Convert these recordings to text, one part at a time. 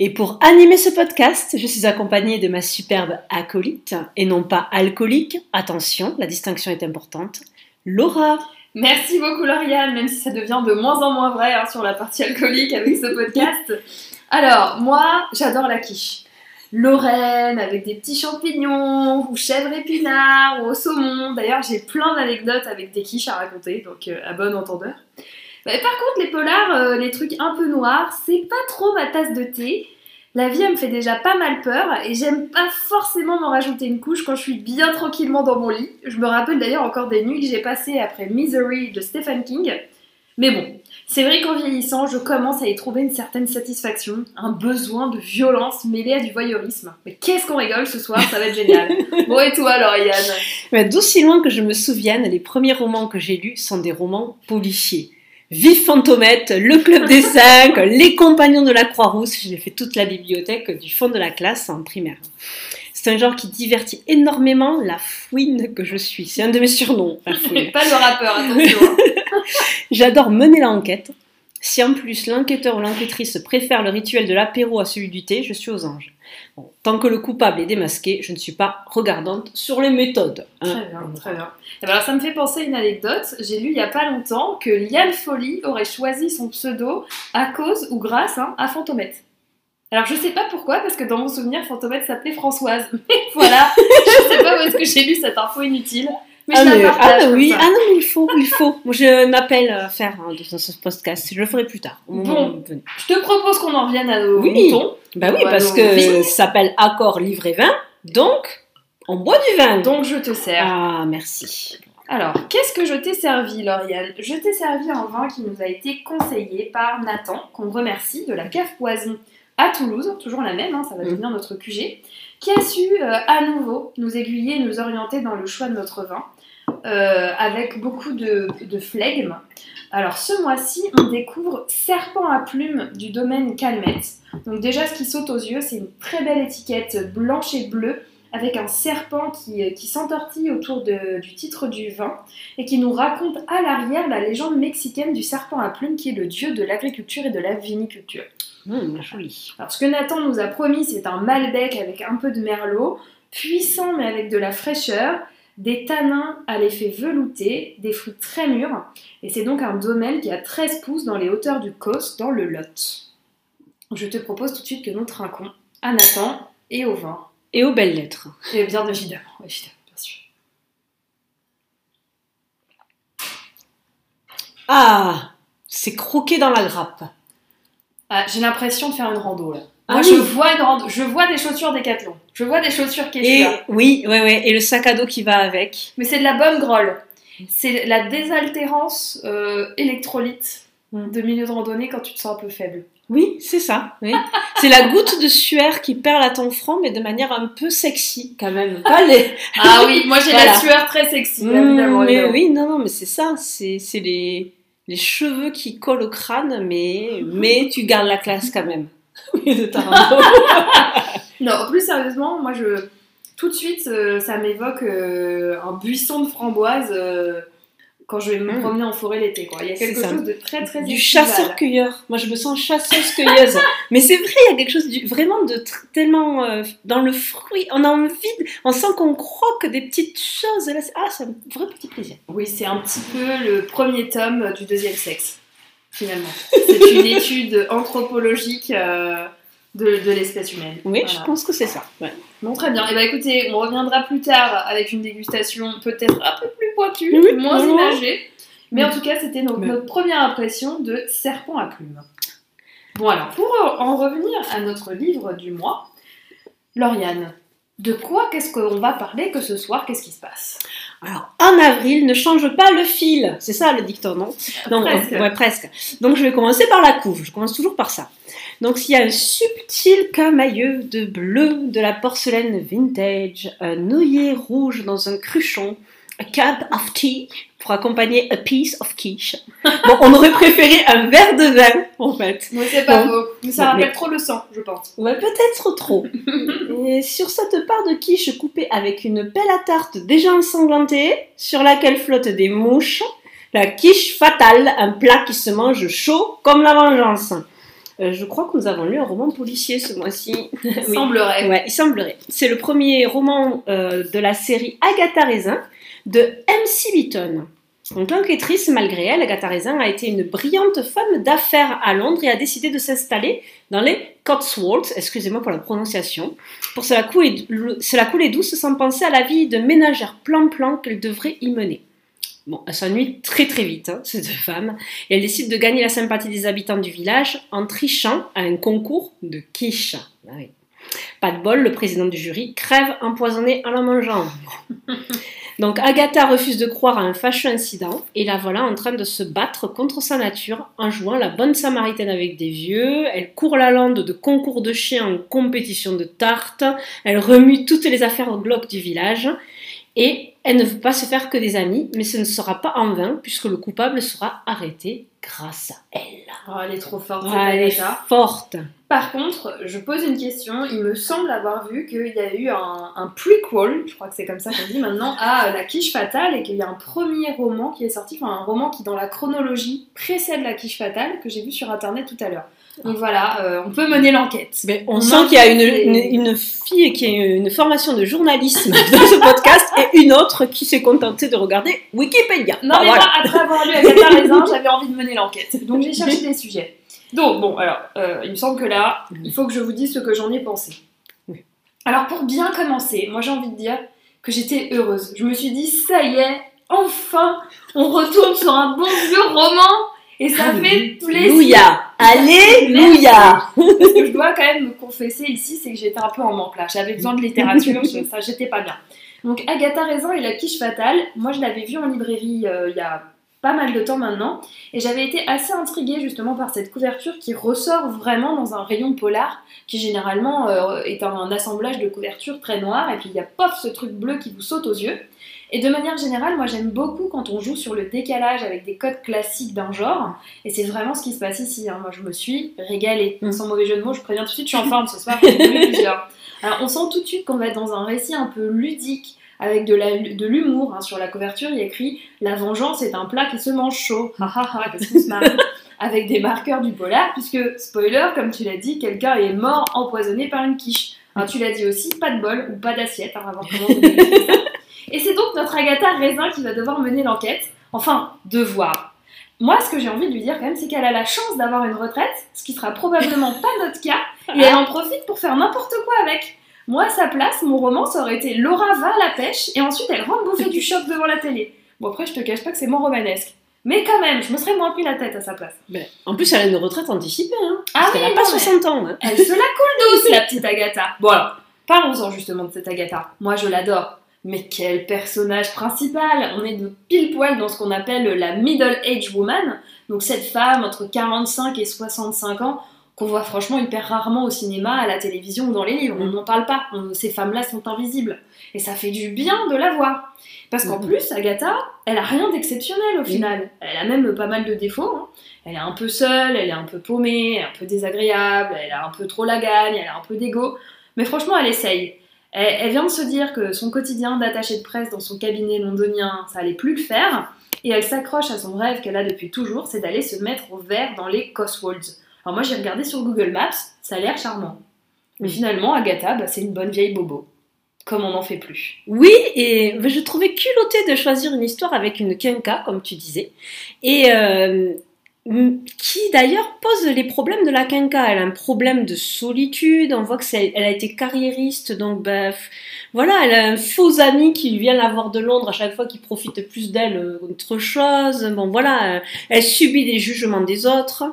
Et pour animer ce podcast, je suis accompagnée de ma superbe acolyte, et non pas alcoolique, attention, la distinction est importante, Laura. Merci beaucoup Lauriane, même si ça devient de moins en moins vrai hein, sur la partie alcoolique avec ce podcast. Alors, moi, j'adore la quiche. Lorraine avec des petits champignons, ou chèvre épinard, ou au saumon. D'ailleurs, j'ai plein d'anecdotes avec des quiches à raconter, donc euh, à bon entendeur. Mais par contre, les polars, euh, les trucs un peu noirs, c'est pas trop ma tasse de thé. La vie, elle me fait déjà pas mal peur et j'aime pas forcément m'en rajouter une couche quand je suis bien tranquillement dans mon lit. Je me rappelle d'ailleurs encore des nuits que j'ai passées après Misery de Stephen King. Mais bon, c'est vrai qu'en vieillissant, je commence à y trouver une certaine satisfaction, un besoin de violence mêlé à du voyeurisme. Mais qu'est-ce qu'on rigole ce soir, ça va être génial. bon et toi alors Yann? D'aussi loin que je me souvienne, les premiers romans que j'ai lus sont des romans policiers. Vive Fantomette, le Club des Cinq, les Compagnons de la Croix-Rousse. J'ai fait toute la bibliothèque du fond de la classe en primaire. C'est un genre qui divertit énormément la fouine que je suis. C'est un de mes surnoms, la fouine. Pas le rappeur, attention. J'adore mener l'enquête. Si en plus l'enquêteur ou l'enquêtrice préfère le rituel de l'apéro à celui du thé, je suis aux anges. Tant que le coupable est démasqué, je ne suis pas regardante sur les méthodes. Hein. Très bien, très bien. Eh ben alors ça me fait penser à une anecdote. J'ai lu il n'y a pas longtemps que Liane Folly aurait choisi son pseudo à cause ou grâce hein, à Fantomette. Alors je sais pas pourquoi, parce que dans mon souvenir, Fantomette s'appelait Françoise. Mais voilà, je sais pas où est-ce que j'ai lu cette info inutile. Mais ah, je ah oui, ah non, mais il faut, il faut. Moi, je m'appelle à faire hein, dans ce podcast. Je le ferai plus tard. Bon, je te propose qu'on en revienne à nos oui. moutons. Bah oui, parce que ça s'appelle Accord Livre et Vin. Donc, on boit du vin. Donc, je te sers. Ah, merci. Alors, qu'est-ce que je t'ai servi, Lauriane? Je t'ai servi un vin qui nous a été conseillé par Nathan, qu'on remercie, de la cave Poison à Toulouse, toujours la même, hein, ça va mm. devenir notre QG, qui a su euh, à nouveau nous aiguiller, nous orienter dans le choix de notre vin. Euh, avec beaucoup de, flegme. Alors ce mois-ci, on découvre Serpent à plumes du domaine Calmette. Donc déjà, ce qui saute aux yeux, c'est une très belle étiquette blanche et bleue avec un serpent qui, qui s'entortille autour du titre du vin et qui nous raconte à l'arrière la légende mexicaine du serpent à plumes qui est le dieu de l'agriculture et de la viniculture. Mmh, joli. Alors ce que Nathan nous a promis, c'est un Malbec avec un peu de merlot, puissant mais avec de la fraîcheur, des tanins à l'effet velouté, des fruits très mûrs, et c'est donc un domaine qui a 13 pouces dans les hauteurs du Cos, dans le Lot. Je te propose tout de suite que nous trinquons à Nathan et au vin. Et aux belles lettres. Et bien évidemment, évidemment, bien sûr. Ah C'est croqué dans la grappe. Ah, j'ai l'impression de faire une rando là. Moi, ah je, vois une je vois des chaussures Décathlon. Je vois des chaussures qui Et oui, ouais, ouais. Et le sac à dos qui va avec. Mais c'est de la bonne grolle. C'est la désaltérance euh, électrolyte hmm. de milieu de randonnée quand tu te sens un peu faible. Oui, c'est ça. Oui. c'est la goutte de sueur qui perle à ton front, mais de manière un peu sexy quand même. ah oui, moi j'ai la sueur très sexy. Hmm, mais oui, non, non, mais c'est ça. C'est les, les cheveux qui collent au crâne, mais, mais tu gardes la classe quand même. non, plus sérieusement, moi je. Tout de suite, euh, ça m'évoque euh, un buisson de framboises euh, quand je vais me mm. promener en forêt l'été. Il y a quelque chose de très très Du chasseur-cueilleur. Moi je me sens chasseuse-cueilleuse. Mais c'est vrai, il y a quelque chose du, vraiment de tellement dans le fruit. On a envie, on sent qu'on croque des petites choses. Là, ah, c'est un vrai petit plaisir. Oui, c'est un petit peu le premier tome du deuxième sexe finalement. C'est une étude anthropologique euh, de, l'espèce humaine. Oui, je pense que c'est ça. Bon, très bien. Et eh ben, écoutez, on reviendra plus tard avec une dégustation peut-être un peu plus pointue, moins imagée. Mais en tout cas, c'était notre, première impression de serpent à plumes. Bon, alors, pour en revenir à notre livre du mois, Lauriane, de quoi qu'est-ce qu'on va parler que ce soir? Qu'est-ce qui se passe? Alors, en avril, ne change pas le fil. C'est ça le dicton, non? Donc, presque. Ouais, presque. Donc, je vais commencer par la couve. Je commence toujours par ça. Donc, il y a un subtil camailleux de bleu de la porcelaine vintage, un œillet rouge dans un cruchon, a cup of tea pour accompagner a piece of quiche. Bon, on aurait préféré un verre de vin, en fait. Oui, c'est pas faux. Mais ça rappelle trop le sang, je pense. Ouais, peut-être trop. Et sur cette part de quiche coupée avec une pelle à tarte déjà ensanglantée, sur laquelle flottent des mouches, la quiche fatale, un plat qui se mange chaud comme la vengeance. Euh, je crois que nous avons lu un roman policier ce mois-ci. Il semblerait. Ouais, il semblerait. C'est le premier roman euh, de la série Agatha Raisin de M.C. Beaton. Donc l'enquêtrice, malgré elle, Agatha Raisin a été une brillante femme d'affaires à Londres et a décidé de s'installer dans les Cotswolds, excusez-moi pour la prononciation, pour cela couler, douce sans penser à la vie de ménagère plan-plan qu'elle devrait y mener. Bon, elle s'ennuie très très vite, hein, ces deux femmes, et elle décide de gagner la sympathie des habitants du village en trichant à un concours de quiche. Ah Pas de bol, le président du jury crève empoisonné en la mangeant. Donc Agatha refuse de croire à un fâcheux incident et la voilà en train de se battre contre sa nature en jouant la bonne samaritaine avec des vieux. Elle court la lande de concours de chiens en compétition de tartes. Elle remue toutes les affaires au bloc du village et elle ne veut pas se faire que des amis, mais ce ne sera pas en vain puisque le coupable sera arrêté grâce à elle. Oh, elle est trop forte. elle est forte. Par contre, je pose une question. Il me semble avoir vu qu'il y a eu un, prequel, je crois que c'est comme ça qu'on dit maintenant, à La Quiche Fatale et qu'il y a un premier roman qui est sorti, enfin un roman qui dans la chronologie précède La Quiche Fatale que j'ai vu sur internet tout à l'heure. Donc voilà, euh, on peut mener l'enquête. Mais on, sent qu'il y a une, une, fille qui a une formation de journalisme dans ce podcast et une autre qui s'est contentée de regarder Wikipédia. Non, mais moi, après avoir lu Agatha Raisin, j'avais envie de mener l'enquête. Donc j'ai cherché des sujets. Donc bon, alors, euh, il me semble que là, il faut que je vous dise ce que j'en ai pensé. Alors pour bien commencer, moi j'ai envie de dire que j'étais heureuse. Je me suis dit, ça y est, enfin, on retourne sur un bon vieux roman et ça fait plaisir. Alléluia. Ce que je dois quand même me confesser ici, c'est que j'étais un peu en manque là. J'avais besoin de littérature, ça j'étais pas bien. Donc Agatha Raisin et la quiche fatale, moi je l'avais vu en librairie euh, il y a pas mal de temps maintenant, et j'avais été assez intriguée justement par cette couverture qui ressort vraiment dans un rayon polar, qui généralement euh, est un assemblage de couvertures très noires, et puis il y a pof ce truc bleu qui vous saute aux yeux. Et de manière générale, moi j'aime beaucoup quand on joue sur le décalage avec des codes classiques d'un genre. Et c'est vraiment ce qui se passe ici. Hein. Moi je me suis régalée. Mm. Sans mauvais jeu de mots, je préviens tout de suite, je suis en forme ce soir. plusieurs. Alors on sent tout de suite qu'on va être dans un récit un peu ludique, avec de l'humour. Hein. Sur la couverture, il y a écrit La vengeance est un plat qui se mange chaud. Ha ha ha, qu'est-ce qu'on se marre Avec des marqueurs du polar, puisque, spoiler, comme tu l'as dit, quelqu'un est mort empoisonné par une quiche. tu l'as dit aussi, pas de bol ou pas d'assiette. va voir comment vous ça. Et c'est donc notre Agatha Raisin qui va devoir mener l'enquête. Enfin, devoir. Moi, ce que j'ai envie de lui dire quand même, c'est qu'elle a la chance d'avoir une retraite, ce qui sera probablement pas notre cas, et elle en profite pour faire n'importe quoi avec. Moi, à sa place, mon roman, ça aurait été Laura va à la pêche, et ensuite elle rentre bouffer du choc devant la télé. Bon, après, je te cache pas que c'est moins romanesque. Mais quand même, je me serais moins pris la tête à sa place. Mais en plus, elle a une retraite anticipée, hein. Ah parce n'a pas 60 ans. Hein. Elle se la coule douce, la petite Agatha. Bon alors, parlons-en justement de cette Agatha. Moi, je l'adore. Mais quel personnage principal On est de pile poil dans ce qu'on appelle la middle age woman, donc cette femme entre 45 et 65 ans qu'on voit franchement hyper rarement au cinéma, à la télévision ou dans les livres. On n'en parle pas. ces femmes-là sont invisibles. Et ça fait du bien de la voir. Parce qu'en mm-hmm. plus, Agatha, elle a rien d'exceptionnel au final. Elle a même pas mal de défauts. Hein. Elle est un peu seule, elle est un peu paumée, un peu désagréable, elle a un peu trop la gagne, elle a un peu d'ego. Mais franchement, elle essaye. Elle, vient de se dire que son quotidien d'attaché de presse dans son cabinet londonien, ça allait plus le faire. Et elle s'accroche à son rêve qu'elle a depuis toujours, c'est d'aller se mettre au vert dans les Cotswolds. Alors moi j'ai regardé sur Google Maps, ça a l'air charmant. Mais finalement, Agatha, bah, c'est une bonne vieille bobo. Comme on n'en fait plus. Oui, et je trouvais culotté de choisir une histoire avec une kenka, comme tu disais. Et euh, qui d'ailleurs pose les problèmes de la quinca. Elle a un problème de solitude, on voit que elle a été carriériste, donc bref, voilà, elle a un faux ami qui vient la voir de Londres à chaque fois, qui profite plus d'elle qu'autre chose. Bon voilà, elle subit des jugements des autres,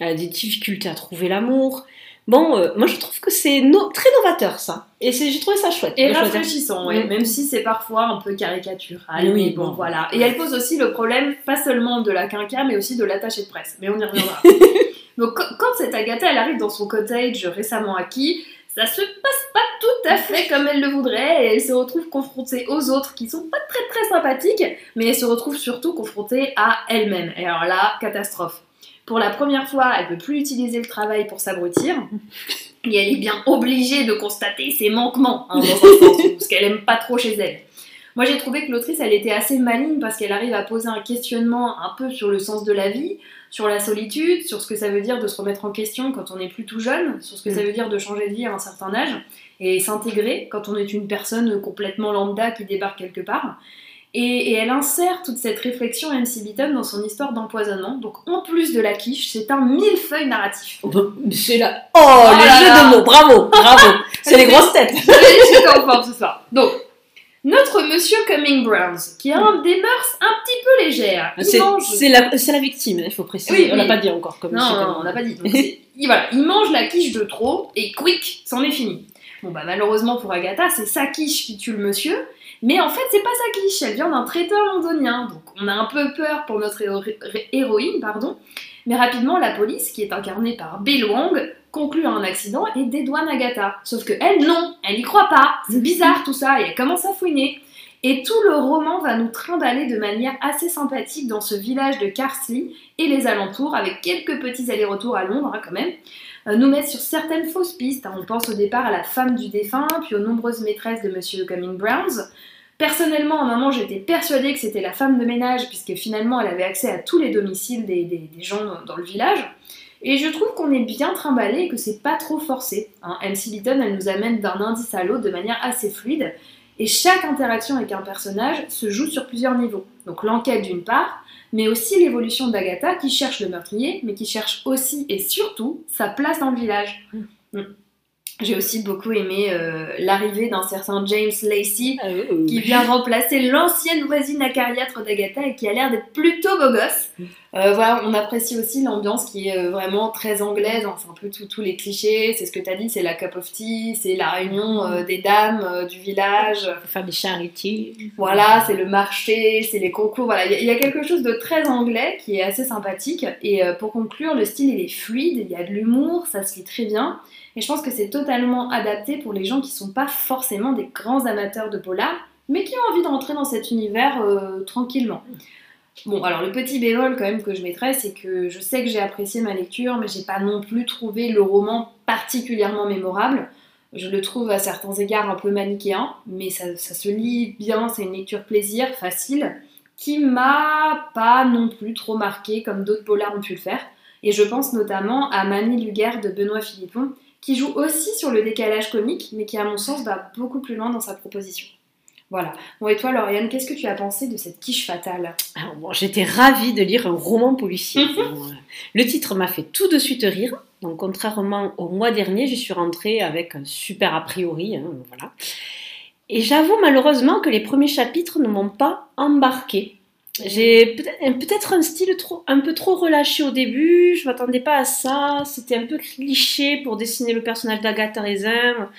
elle a des difficultés à trouver l'amour. Bon, euh, moi je trouve que c'est très novateur ça. Et j'ai trouvé ça chouette. Et rafraîchissant. Mm. même si c'est parfois un peu caricature. oui, bon, voilà. Et elle pose aussi le problème, pas seulement de la quinca, mais aussi de l'attaché de presse. Mais on y reviendra. Donc quand cette Agatha, elle arrive dans son cottage récemment acquis, ça se passe pas tout à fait comme elle le voudrait et elle se retrouve confrontée aux autres qui sont pas très très sympathiques, mais elle se retrouve surtout confrontée à elle-même. Et alors là, catastrophe. Pour la première fois, elle peut plus utiliser le travail pour s'abrutir. Et elle est bien obligée de constater ses manquements, hein, dans parce qu'elle aime pas trop chez elle. Moi, j'ai trouvé que l'autrice, elle était assez maligne parce qu'elle arrive à poser un questionnement un peu sur le sens de la vie, sur la solitude, sur ce que ça veut dire de se remettre en question quand on est plus tout jeune, sur ce que ça veut dire de changer de vie à un certain âge et s'intégrer quand on est une personne complètement lambda qui débarque quelque part. Et, elle insère toute cette réflexion MC Beaton dans son histoire d'empoisonnement. Donc en plus de la quiche, c'est un millefeuille narratif. C'est la... Oh, oh les jeux de mots, bravo, bravo. c'est les grosses têtes. Je en forme ce soir. Donc, notre monsieur Cumming Browns, qui a un des mœurs un petit peu légères. C'est la, la, victime, il faut préciser. Oui, on l'a pas dit encore. Comme non, non, on l'a pas dit. il, voilà, il mange la quiche de trop et quick, c'en est fini. Bon bah malheureusement pour Agatha, c'est sa quiche qui tue le monsieur. Mais en fait, c'est pas sa quiche, elle vient d'un traiteur londonien. Donc on a un peu peur pour notre héroïne, pardon. Mais rapidement, la police, qui est incarnée par Bell Wong, conclut un accident et dédouane Agatha. Sauf que elle, non, elle y croit pas. C'est bizarre tout ça, et elle commence à fouiner. Et tout le roman va nous trimballer de manière assez sympathique dans ce village de Carsley et les alentours, avec quelques petits allers-retours à Londres hein, quand même, euh, nous mettre sur certaines fausses pistes. Hein. On pense au départ à la femme du défunt, puis aux nombreuses maîtresses de Monsieur Cumming Browns. Personnellement, à un moment, j'étais persuadée que c'était la femme de ménage, puisque finalement, elle avait accès à tous les domiciles des, gens dans le village. Et je trouve qu'on est bien trimballé et que c'est pas trop forcé. Hein. MC Lytton, elle nous amène d'un indice à l'autre de manière assez fluide. Et chaque interaction avec un personnage se joue sur plusieurs niveaux. Donc l'enquête d'une part, mais aussi l'évolution d'Agatha qui cherche le meurtrier, mais qui cherche aussi et surtout sa place dans le village. Mm. Mm. J'ai aussi beaucoup aimé euh, l'arrivée d'un certain James Lacey ah qui vient remplacer l'ancienne voisine acariâtre d'Agatha et qui a l'air d'être plutôt beau gosse. Euh, voilà, on apprécie aussi l'ambiance qui est euh, vraiment très anglaise, hein. c'est un peu tous les clichés, c'est ce que tu as dit, c'est la cup of tea, c'est la réunion des dames du village. Faut faire des charities. Voilà, c'est le marché, c'est les concours, voilà, il y, y, a quelque chose de très anglais qui est assez sympathique. Et pour conclure, le style il est fluide, il y a de l'humour, ça se lit très bien. Et je pense que c'est totalement adapté pour les gens qui sont pas forcément des grands amateurs de polar, mais qui ont envie de rentrer dans cet univers euh, tranquillement. Bon, alors le petit bémol quand même que je mettrais, c'est que je sais que j'ai apprécié ma lecture, mais j'ai pas non plus trouvé le roman particulièrement mémorable. Je le trouve à certains égards un peu manichéen, mais ça, ça se lit bien, c'est une lecture plaisir, facile, qui m'a pas non plus trop marqué comme d'autres polars ont pu le faire. Et je pense notamment à Mamie Luguerre de Benoît Philippon, qui joue aussi sur le décalage comique, mais qui à mon sens va beaucoup plus loin dans sa proposition. Voilà. Bon, et toi, Lauriane, qu'est-ce que tu as pensé de cette quiche fatale? Bon, J'étais ravie de lire un roman policier. Euh, le titre m'a fait tout de suite rire. Donc, contrairement au mois dernier, j'y suis rentrée avec un super a priori. Hein, voilà. Et j'avoue malheureusement que les premiers chapitres ne m'ont pas embarqué. J'ai peut-être un style trop, un peu trop relâché au début, je m'attendais pas à ça, c'était un peu cliché pour dessiner le personnage d'Agatha Raisin.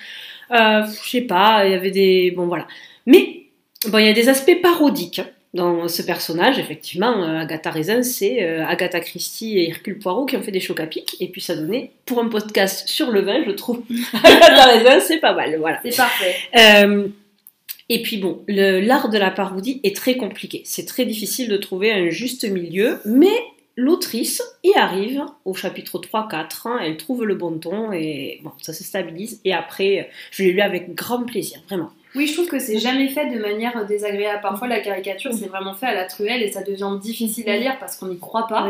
Euh, je sais pas, il y avait des. Bon voilà. Mais bon, il y a des aspects parodiques dans ce personnage, effectivement. Euh, Agatha Raisin, c'est euh, Agatha Christie et Hercule Poirot qui ont fait des chocs à pic, et puis ça donnait, pour un podcast sur le vin, je trouve, Agatha Raisin, c'est pas mal, voilà. C'est parfait. Et puis bon, l'art de la parodie est très compliqué. C'est très difficile de trouver un juste milieu, mais l'autrice y arrive au chapitre 3-4. Hein, elle trouve le bon ton et bon, ça se stabilise. Et après, je l'ai lu avec grand plaisir, vraiment. Oui, je trouve que c'est jamais fait de manière désagréable. Parfois, la caricature, c'est vraiment fait à la truelle et ça devient difficile à lire parce qu'on n'y croit pas.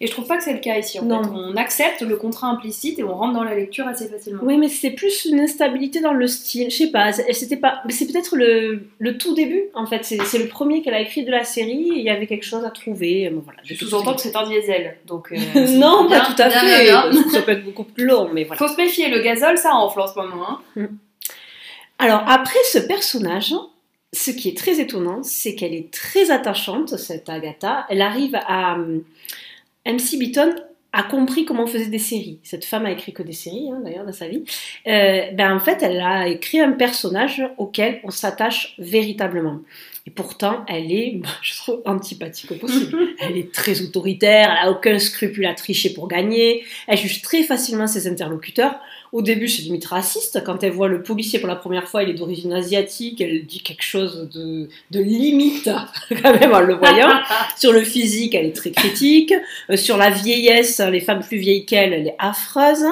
Et je trouve pas que c'est le cas ici. En non. On accepte le contrat implicite et on rentre dans la lecture assez facilement. Oui, mais c'est plus une instabilité dans le style. Je sais pas, c'était pas. C'est peut-être le, le, tout début, en fait. C'est le premier qu'elle a écrit de la série et il y avait quelque chose à trouver. Bon, voilà, je sous-entends que c'est un diesel. Donc, euh, non, pas tout à fait. ça peut être beaucoup plus long, mais voilà. Faut se méfier, le gazole, ça enfle en ce moment. Hein. Alors après ce personnage, ce qui est très étonnant, c'est qu'elle est très attachante, cette Agatha. Elle arrive à... MC Beaton a compris comment on faisait des séries. Cette femme a écrit que des séries, hein, d'ailleurs, dans sa vie. Euh, ben, en fait, elle a écrit un personnage auquel on s'attache véritablement. Et pourtant, elle est, je trouve, antipathique au possible. elle est très autoritaire, elle n'a aucun scrupule à tricher pour gagner, elle juge très facilement ses interlocuteurs. Au début, c'est limite raciste. Quand elle voit le policier pour la première fois, il est d'origine asiatique, elle dit quelque chose de, de limite, quand même, en le voyant. sur le physique, elle est très critique. Euh, sur la vieillesse, les femmes plus vieilles qu'elle, elle est affreuse.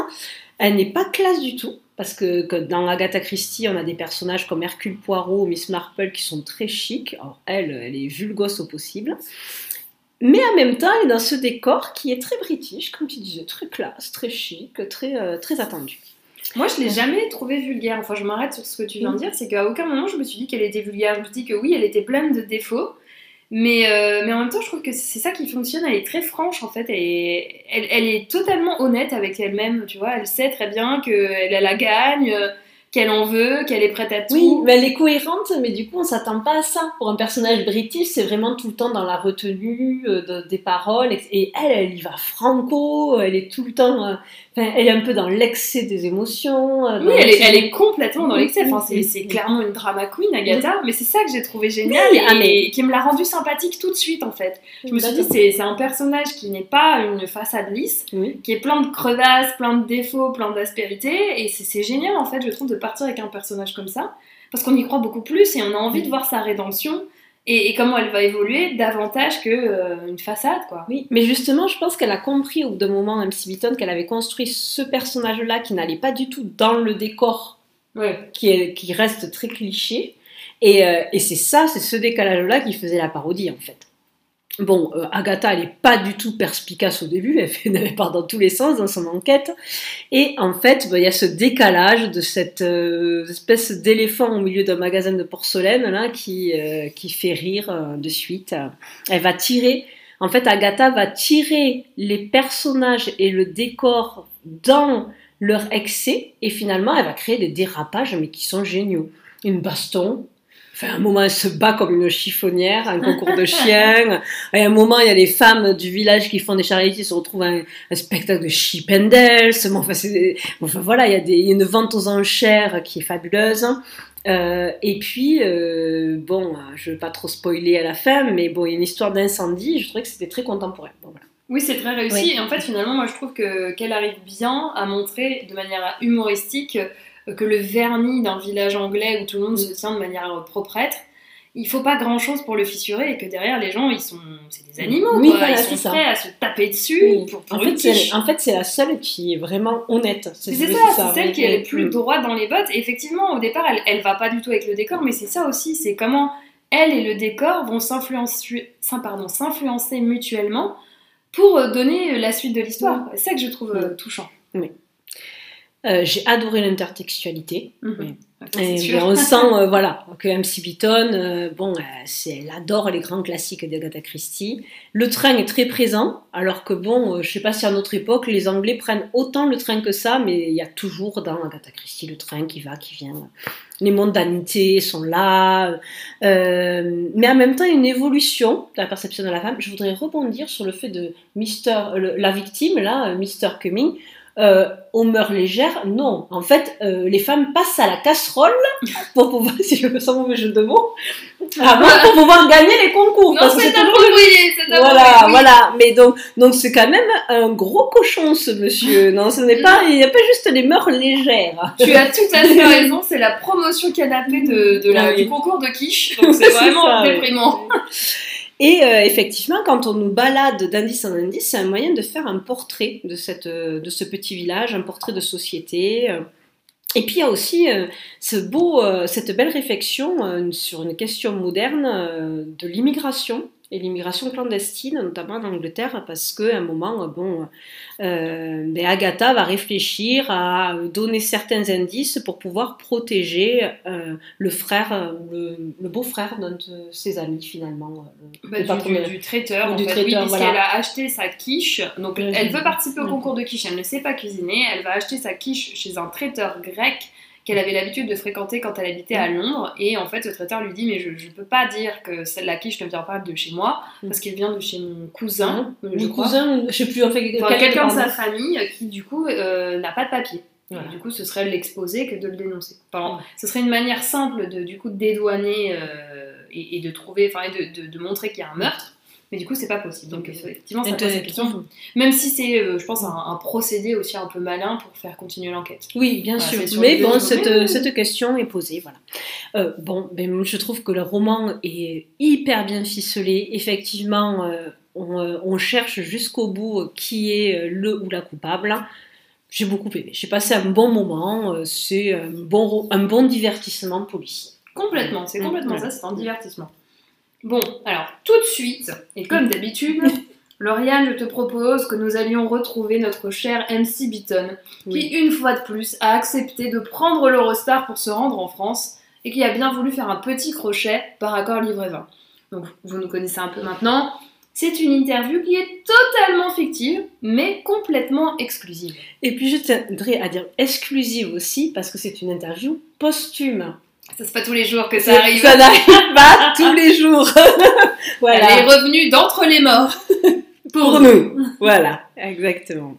Elle n'est pas classe du tout parce que, que, dans Agatha Christie, on a des personnages comme Hercule Poirot, Miss Marple qui sont très chics. Alors elle, elle est vulgose au possible. Mais en même temps, elle est dans ce décor qui est très british, comme tu disais, très classe, très chic, très, euh, très attendu. Moi, je l'ai jamais trouvée vulgaire. Enfin, je m'arrête sur ce que tu viens de dire. C'est qu'à aucun moment, je me suis dit qu'elle était vulgaire. Je me suis dit que oui, elle était pleine de défauts. Mais, euh, mais en même temps, je trouve que c'est ça qui fonctionne. Elle est très franche, en fait. Elle, elle est totalement honnête avec elle-même. Tu vois, elle sait très bien qu'elle a la gagne qu'elle en veut, qu'elle est prête à tout. Oui, mais elle est cohérente, mais du coup, on s'attend pas à ça. Pour un personnage british, c'est vraiment tout le temps dans la retenue euh, des paroles. Et elle, elle y va franco, elle est tout le temps. Euh, elle est un peu dans l'excès des émotions. Euh, oui, elle est, elle est, complètement dans l'excès. Enfin, c'est clairement une drama queen, Agatha. Mais c'est ça que j'ai trouvé génial ah, et, qui me l'a rendu sympathique tout de suite, en fait. Je me suis dit, c'est un personnage qui n'est pas une façade lisse, qui est plein de crevasses, plein de défauts, plein d'aspérités. Et c'est génial, en fait, je trouve, de partir avec un personnage comme ça. Parce qu'on y croit beaucoup plus et on a envie de voir sa rédemption et, comment elle va évoluer davantage qu'une euh, une façade, quoi. Oui, mais justement, je pense qu'elle a compris au bout d'un moment, MC Beaton, qu'elle avait construit ce personnage-là qui n'allait pas du tout dans le décor, qui, est, qui reste très cliché. Et, euh, et c'est ça, c'est ce décalage-là qui faisait la parodie, en fait. Bon, euh, Agatha, elle n'est pas du tout perspicace au début, elle, fait, elle part dans tous les sens dans son enquête. Et en fait, bah, il y a ce décalage de cette euh, espèce d'éléphant au milieu d'un magasin de porcelaine là, qui, euh, qui fait rire de suite. Elle va tirer, en fait, Agatha va tirer les personnages et le décor dans leur excès, et finalement, elle va créer des dérapages, mais qui sont géniaux. Une baston, Enfin, à un moment, elle se bat comme une chiffonnière, un concours de chiens. Et à un moment, il y a les femmes du village qui font des charités, se retrouvent à un, spectacle de Chippendales. Enfin, enfin, voilà, il y, a des, une vente aux enchères qui est fabuleuse. Euh, et puis, euh, bon, je ne vais pas trop spoiler à la fin, mais bon, il y a une histoire d'incendie. Je trouvais que c'était très contemporain. Bon, voilà. Oui, c'est très réussi. Et en fait, finalement, moi, je trouve que qu'elle arrive bien à montrer de manière humoristique que le vernis d'un village anglais où tout le monde se tient de manière proprêtre, il faut pas grand chose pour le fissurer et que derrière les gens ils sont c'est des animaux oui, quoi. ils sont prêts à se taper dessus pour, en, fait, c'est, en, fait, c'est la seule qui est vraiment honnête. C'est, ça, c'est celle qui est le plus droite dans les bottes. Et effectivement au départ elle, elle va pas du tout avec le décor mais c'est ça aussi c'est comment elle et le décor vont s'influencer pardon s'influencer mutuellement pour donner la suite de l'histoire. C'est ça que je trouve euh, touchant. Oui euh, j'ai adoré l'intertextualité. Mhm. Et on sent euh, voilà, que MC Beaton, euh, bon, elle adore les grands classiques d'Agatha Christie. Le train est très présent, alors que bon, je sais pas si à notre époque, les Anglais prennent autant le train que ça, mais il y a toujours dans Agatha Christie le train qui va, qui vient. Les mondanités sont là. mais en même temps, il y a une évolution de la perception de la femme. Je voudrais rebondir sur le fait de Mister, la victime, là, Mr. Cumming euh, aux mœurs légères, non. En fait, euh, les femmes passent à la casserole pour pouvoir, si je me sens mauvais jeu de mots, avant pour pouvoir gagner les concours. Non, c'est approprié, c'est Voilà, voilà. Mais donc, donc c'est quand même un gros cochon, ce monsieur. Non, ce n'est pas, il n'y a pas juste les mœurs légères. Tu as tout à fait raison. C'est la promotion canapé de, de la, ah du concours de quiche. Donc c'est vraiment déprimant. Et euh, effectivement, quand on nous balade d'indice en indice, c'est un moyen de faire un portrait de, cette, de ce petit village, un portrait de société. Euh. Et puis il y a aussi euh, ce beau, cette belle réflexion sur une question moderne de l'immigration et l'immigration clandestine, notamment en Angleterre, parce qu'à un moment, bon, euh, ben Agatha va réfléchir à donner certains indices pour pouvoir protéger euh, le frère, le, beau-frère d'un de ses amis finalement. Euh, bah, du, traiteur, en du fait, traiteur, oui, puisqu'elle a acheté sa quiche. Donc elle veut participer au concours de quiche, elle ne sait pas cuisiner, elle va acheter sa quiche chez un traiteur grec qu'elle avait l'habitude de fréquenter quand elle habitait à mm. Londres. Et en fait, ce traiteur lui dit Mais je ne peux pas dire que celle-là qui je ne viens pas de chez moi, mm. parce qu'elle vient de chez mon cousin. Mon mm. cousin, je sais plus, en fait, quelqu'un de sa famille qui, du coup, euh, n'a pas de papier. Du coup, ce serait l'exposer que de le dénoncer. ce serait une manière simple de, du coup, de dédouaner euh, et, de trouver, enfin, de, de, montrer qu'il y a un meurtre. Mais du coup, c'est pas possible. Donc, effectivement, ça pose question. Même si c'est, euh, je pense, un, procédé aussi un peu malin pour faire continuer l'enquête. Oui, bien sûr. Mais bon, cette, cette, question est posée. Voilà. Euh, bon, ben, je trouve que le roman est hyper bien ficelé. Effectivement, euh, on, on, cherche jusqu'au bout qui est le ou la coupable. j'ai beaucoup aimé. J'ai passé un bon moment. C'est un bon, un bon divertissement policier. Complètement, c'est Mm, complètement ça, c'est un divertissement. Bon, alors tout de suite, et comme d'habitude, Lauriane, je te propose que nous allions retrouver notre cher MC Beaton, qui une fois de plus a accepté de prendre l'Eurostar pour se rendre en France et qui a bien voulu faire un petit crochet par accord livre-20. Donc vous nous connaissez un peu maintenant. C'est une interview qui est totalement fictive, mais complètement exclusive. Et puis je tiendrai à dire exclusive aussi parce que c'est une interview posthume. Ça c'est pas tous les jours que ça arrive. Ça n'arrive pas tous les jours. voilà. Elle est revenue d'entre les morts. Pour nous. Voilà, exactement.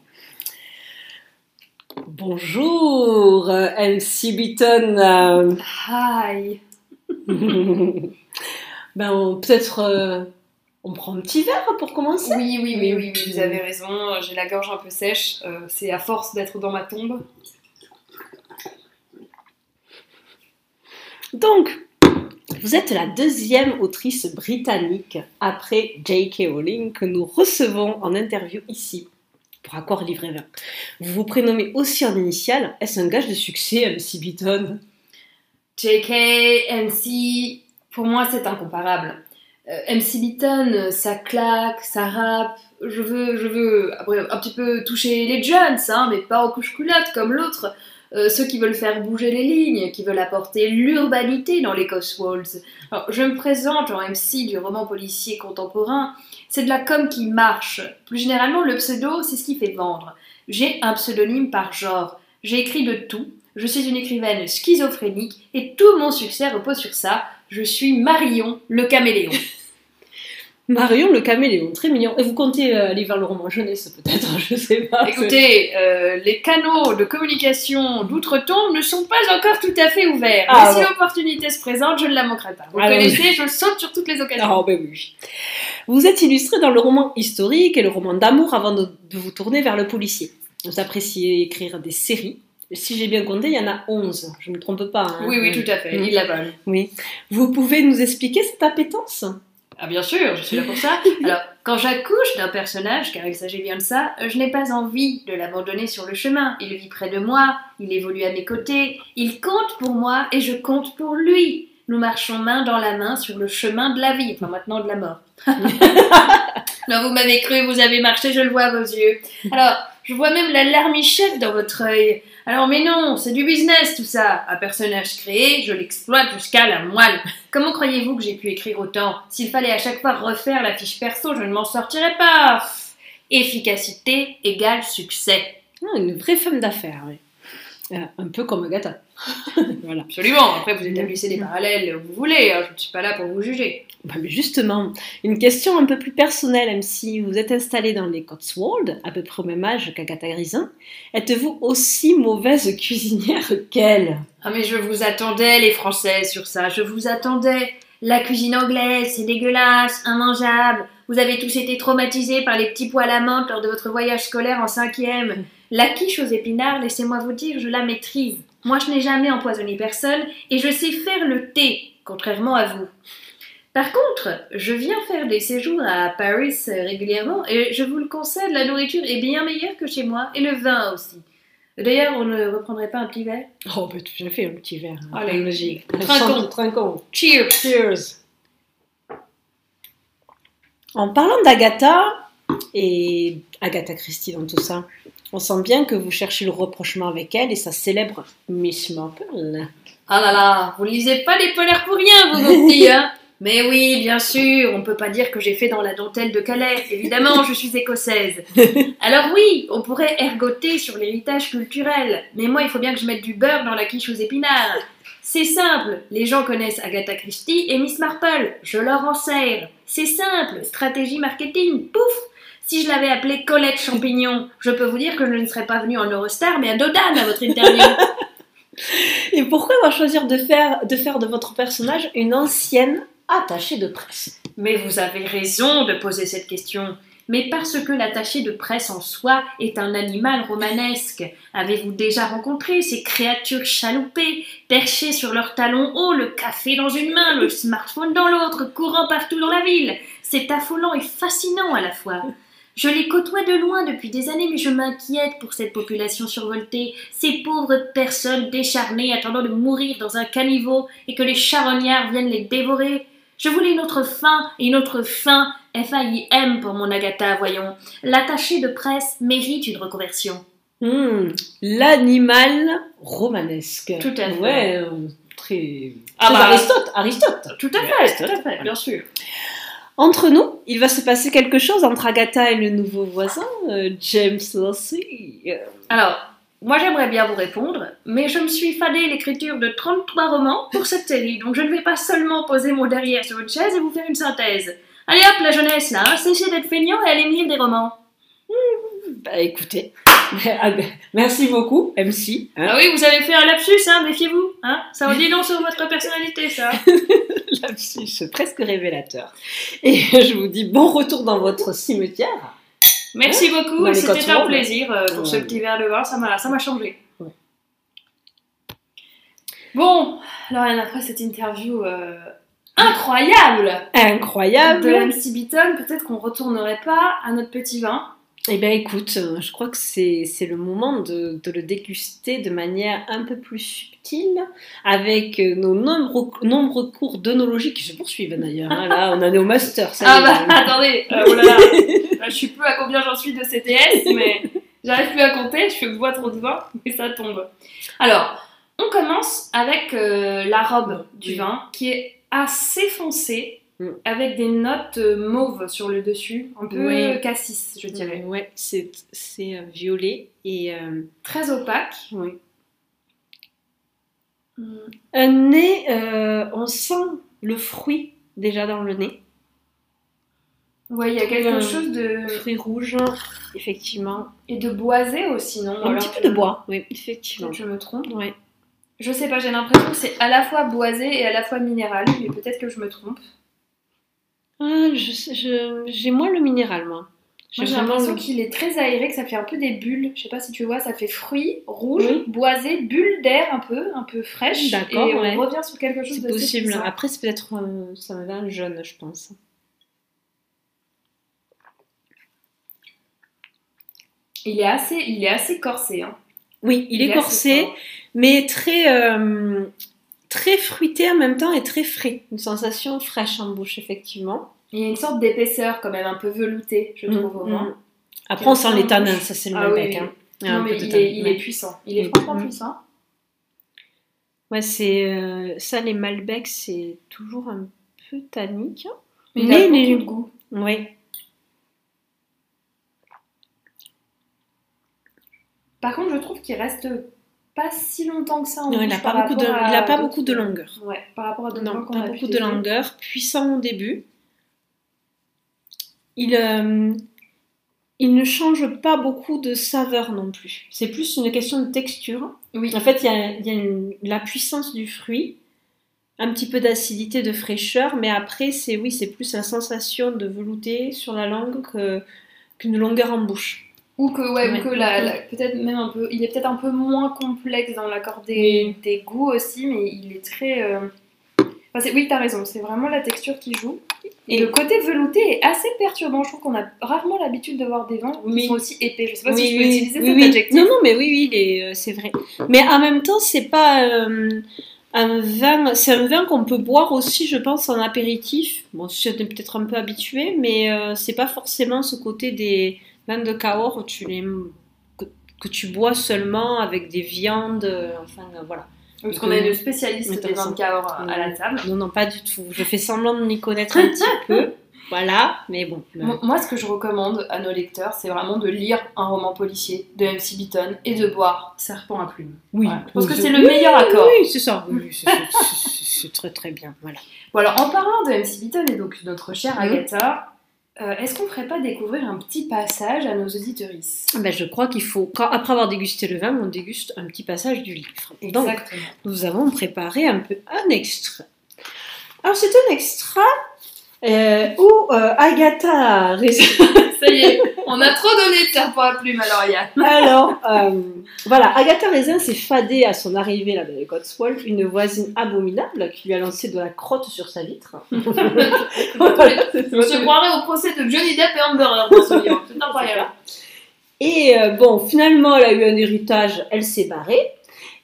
Bonjour, euh, MC Beaton. euh, Hi. ben, on- peut-être euh, on prend un petit verre pour commencer. Oui, oui, oui, oui, oui, vous avez raison. J'ai la gorge un peu sèche. euh, c'est à force d'être dans ma tombe. Donc, vous êtes la deuxième autrice britannique après J.K. Rowling que nous recevons en interview ici pour Accord Livré 20. Vous vous prénommez aussi en initiale. Est-ce un gage de succès, MC Beaton JK, MC, pour moi c'est incomparable. Euh, MC Beaton, ça claque, ça rappe. Je veux, je veux après, un petit peu toucher les jeunes, hein, mais pas aux couches culottes comme l'autre. Euh, ceux qui veulent faire bouger les lignes, qui veulent apporter l'urbanité dans les Cotswolds. Alors, je me présente en MC du roman policier contemporain. C'est de la com qui marche. Plus généralement, le pseudo, c'est ce qui fait vendre. J'ai un pseudonyme par genre. J'ai écrit de tout. Je suis une écrivaine schizophrénique et tout mon succès repose sur ça. Je suis Marion, le caméléon. Marion le caméléon, très mignon. Et vous comptez euh, aller vers le roman jeunesse peut-être, je sais pas. Écoutez, euh, les canaux de communication d'outre-tombe ne sont pas encore tout à fait ouverts. Ah, mais si l'opportunité se présente, je ne la manquerai pas. Vous Ah, connaissez, je saute sur toutes les occasions. Ah, ben oui. Vous êtes illustré dans le roman historique et le roman d'amour avant de, de vous tourner vers le policier. Vous appréciez écrire des séries. Si j'ai bien compté, il y en a 11. Je ne me trompe pas. hein. Oui, oui, tout à fait. Mm. Il vole. Oui. Vous pouvez nous expliquer cette appétence? Ah bien sûr, je suis là pour ça. Alors, quand j'accouche d'un personnage, car il s'agit bien de ça, je n'ai pas envie de l'abandonner sur le chemin. Il vit près de moi, il évolue à mes côtés, il compte pour moi et je compte pour lui. Nous marchons main dans la main sur le chemin de la vie, enfin maintenant de la mort. Alors vous m'avez cru, vous avez marché, je le vois à vos yeux. Alors, je vois même la larmichette dans votre œil. Alors mais non, c'est du business tout ça. Un personnage créé, je l'exploite jusqu'à la moelle. Comment croyez-vous que j'ai pu écrire autant? S'il fallait à chaque fois refaire la fiche perso, je ne m'en sortirais pas. Efficacité égale succès. Ah, Une vraie femme d'affaires, oui. Euh, un peu comme Agatha. voilà. Absolument. Après, vous établissez des parallèles où vous voulez. hein, Je ne suis pas là pour vous juger. Bah, mais justement, une question un peu plus personnelle, même si vous êtes installé dans les Cotswolds, à peu près au même âge qu'Agatha Grissin, êtes-vous aussi mauvaise cuisinière qu'elle? Ah mais je vous attendais les Français sur ça, je vous attendais. La cuisine anglaise, c'est dégueulasse, immangeable. Vous avez tous été traumatisés par les petits pois à la menthe lors de votre voyage scolaire en cinquième. La quiche aux épinards, laissez-moi vous dire, je la maîtrise. Moi, je n'ai jamais empoisonné personne et je sais faire le thé, contrairement à vous. Par contre, je viens faire des séjours à Paris euh, régulièrement et je vous le concède, la nourriture est bien meilleure que chez moi et le vin aussi. D'ailleurs, on ne reprendrait pas un petit verre? Oh, bah, tout à fait, un petit verre. Allez, logique. Trinquons. Trinquons. Cheers Cheers. En parlant d'Agatha et Agatha Christie dans tout ça, on sent bien que vous cherchez le rapprochement avec elle et sa célèbre Miss Marple. Ah là là, vous ne lisez pas les polaires pour rien, vous, petit, hein Mais oui, bien sûr, on peut pas dire que j'ai fait dans la dentelle de Calais. Évidemment, je suis écossaise. Alors oui, on pourrait ergoter sur l'héritage culturel. Mais moi, il faut bien que je mette du beurre dans la quiche aux épinards. C'est simple, les gens connaissent Agatha Christie et Miss Marple. Je leur en sers. C'est simple, stratégie marketing, pouf si je l'avais appelée Colette Champignon, je peux vous dire que je ne serais pas venue en Eurostar, mais à Dodane à votre interview. Et pourquoi avoir choisir de faire, de faire de votre personnage une ancienne attachée de presse? Mais vous avez raison de poser cette question. Mais parce que l'attaché de presse en soi est un animal romanesque. Avez-vous déjà rencontré ces créatures chaloupées, perchées sur leurs talons hauts, le café dans une main, le smartphone dans l'autre, courant partout dans la ville? C'est affolant et fascinant à la fois. Je les côtoie de loin depuis des années, mais je m'inquiète pour cette population survoltée, ces pauvres personnes décharnées attendant de mourir dans un caniveau et que les charognards viennent les dévorer. Je voulais une autre fin, et une autre fin, F-A-I-M pour mon Agatha, voyons. L'attaché de presse mérite une reconversion. Hmm, L'animal romanesque. Tout à fait. Ouais, euh, très, Ah bah, Aristote, Aristote. Tout à fait, tout à fait, bien sûr. Entre nous, il va se passer quelque chose entre Agatha et le nouveau voisin, euh, James. Euh, Alors, moi j'aimerais bien vous répondre, mais je me suis fadé l'écriture de 33 romans pour cette série, donc je ne vais pas seulement poser mon derrière sur une chaise et vous faire une synthèse. Allez hop, la jeunesse là, hein, cessez d'être feignant et allez lire des romans. Bah écoutez, merci beaucoup, MC. hein. Ah oui, vous avez fait un lapsus, hein, méfiez-vous, hein. Ça en dit long sur votre personnalité, ça. Lapsus presque révélateur. Et je vous dis bon retour dans votre cimetière. Merci beaucoup, Dans les c'était un plaisir euh, pour ce Ouais. petit verre de vin, ça m'a, ça m'a changé. Ouais. Bon, Lauriane, après cette interview euh, incroyable Incroyable. de MC Beaton, peut-être qu'on retournerait pas à notre petit vin. Eh bien écoute, euh, je crois que c'est le moment de, de le déguster de manière un peu plus subtile, avec euh, nos nombreux, nombreux cours d'œnologie qui se poursuivent d'ailleurs. hein. Là, on en est au master. Ça Ah bah attendez, euh, oh là là, Là, je suis plus à combien j'en suis de CTS, mais j'arrive plus à compter, je bois trop de vin, mais ça tombe. Alors, on commence avec euh, la robe du vin qui est assez foncée. Avec des notes euh, mauves sur le dessus, un peu Oui. cassis, je dirais. Ouais, c'est c'est, euh, violet et euh, Très opaque. oui. Mm. un nez. euh, on sent le fruit déjà dans le nez, Ouais, il y a quelque Euh, chose de. fruit rouge, effectivement. Et de boisé aussi, non Un Alors petit peu de bois, oui, effectivement. Je me trompe. Ouais. Je sais pas, j'ai l'impression que c'est à la fois boisé et à la fois minéral, mais peut-être que je me trompe. Ah, j'ai moins le minéral, moi. J'ai l'impression le- qu'il est très aéré, que ça fait un peu des bulles. Je sais pas si tu vois, ça fait fruits, rouge, Oui. boisé, bulle d'air un peu, un peu fraîche. D'accord, Et on ouais. revient sur quelque chose C'est de possible. Après, c'est peut-être un, c'est un vin jaune, je pense. Il est assez, il est assez corsé. Hein. Oui, il est corsé, mais très, euh, très fruité en même temps et très frais. Une sensation fraîche en bouche, effectivement. Il y a une sorte d'épaisseur quand même, un peu veloutée, je trouve, au Mm, vin. mm. Après, on sent les tanins, ça c'est le Ah oui, hein. A Non, mais il est, il est puissant. Il est Mm. franchement Mm. puissant. Ouais, c'est euh, ça, les Malbecs, c'est toujours un peu tannique. Mais il Mais a il est- beaucoup de goût. Oui. Par contre, je trouve qu'il reste pas si longtemps que ça en Non, il n'a pas, beaucoup de, à il a pas beaucoup de longueur. Ouais, par rapport à Non, pas beaucoup de longueur. Puissant au début. Il, euh, il ne change pas beaucoup de saveur non plus. C'est plus une question de texture. Oui. En fait, il y a, il y a une- la puissance du fruit, un petit peu d'acidité, de fraîcheur, mais après, c'est oui, c'est plus la sensation de velouté sur la langue qu'une longueur en bouche. Ou que, ouais, ou que la, la- peut-être même un peu. Il est peut-être un peu moins complexe dans l'accord des, des goûts aussi, mais il est très. euh, enfin, c'est- oui, t'as raison, c'est vraiment la texture qui joue. Et, Et- le côté velouté est assez perturbant. Je trouve qu'on a rarement l'habitude de voir des vins Oui. qui sont aussi épais. Je sais pas Oui, si je peux oui, utiliser cet adjectif. Non, non, mais oui, oui, est, euh, c'est vrai. Mais en même temps, c'est pas euh, un vin. C'est un vin qu'on peut boire aussi, je pense, en apéritif. Bon, si on est peut-être un peu habitué, mais euh, c'est pas forcément ce côté des vins de Cahors où tu les que, que tu bois seulement avec des viandes. euh, enfin, euh, voilà. Parce qu'on a une spécialiste des vins de Cahors à la table. Non, non, pas du tout. Je fais semblant de m'y connaître un petit peu. Voilà, mais bon. euh, Mo- Moi, ce que je recommande à nos lecteurs, c'est vraiment de lire un roman policier de M.C. Beaton et de boire Serpent à plumes. oui. Voilà. Pense que c'est le meilleur accord. Oui, c'est ça. Oui, c'est- très très bien. Voilà. Bon, alors, en parlant de M.C. Beaton et donc notre chère. Agatha, euh, est-ce qu'on ferait pas découvrir un petit passage à nos auditeurisses Ben, je crois qu'il faut, quand, après avoir dégusté le vin, on déguste un petit passage du livre. Donc, Exactement. nous avons préparé un peu un extrait. Alors, c'est un extrait Euh, où euh, Agatha Ça y est, on a trop donné serpent à plume alors euh, voilà, Agatha Raisin s'est fadée à son arrivée là, dans les Cotswolds, une voisine abominable qui lui a lancé de la crotte sur sa vitre. Voilà, On se croirait au procès de Johnny Depp et Amber Heard dans ce livre. C'est incroyable. Et euh, bon, finalement, elle a eu un héritage, elle s'est barrée.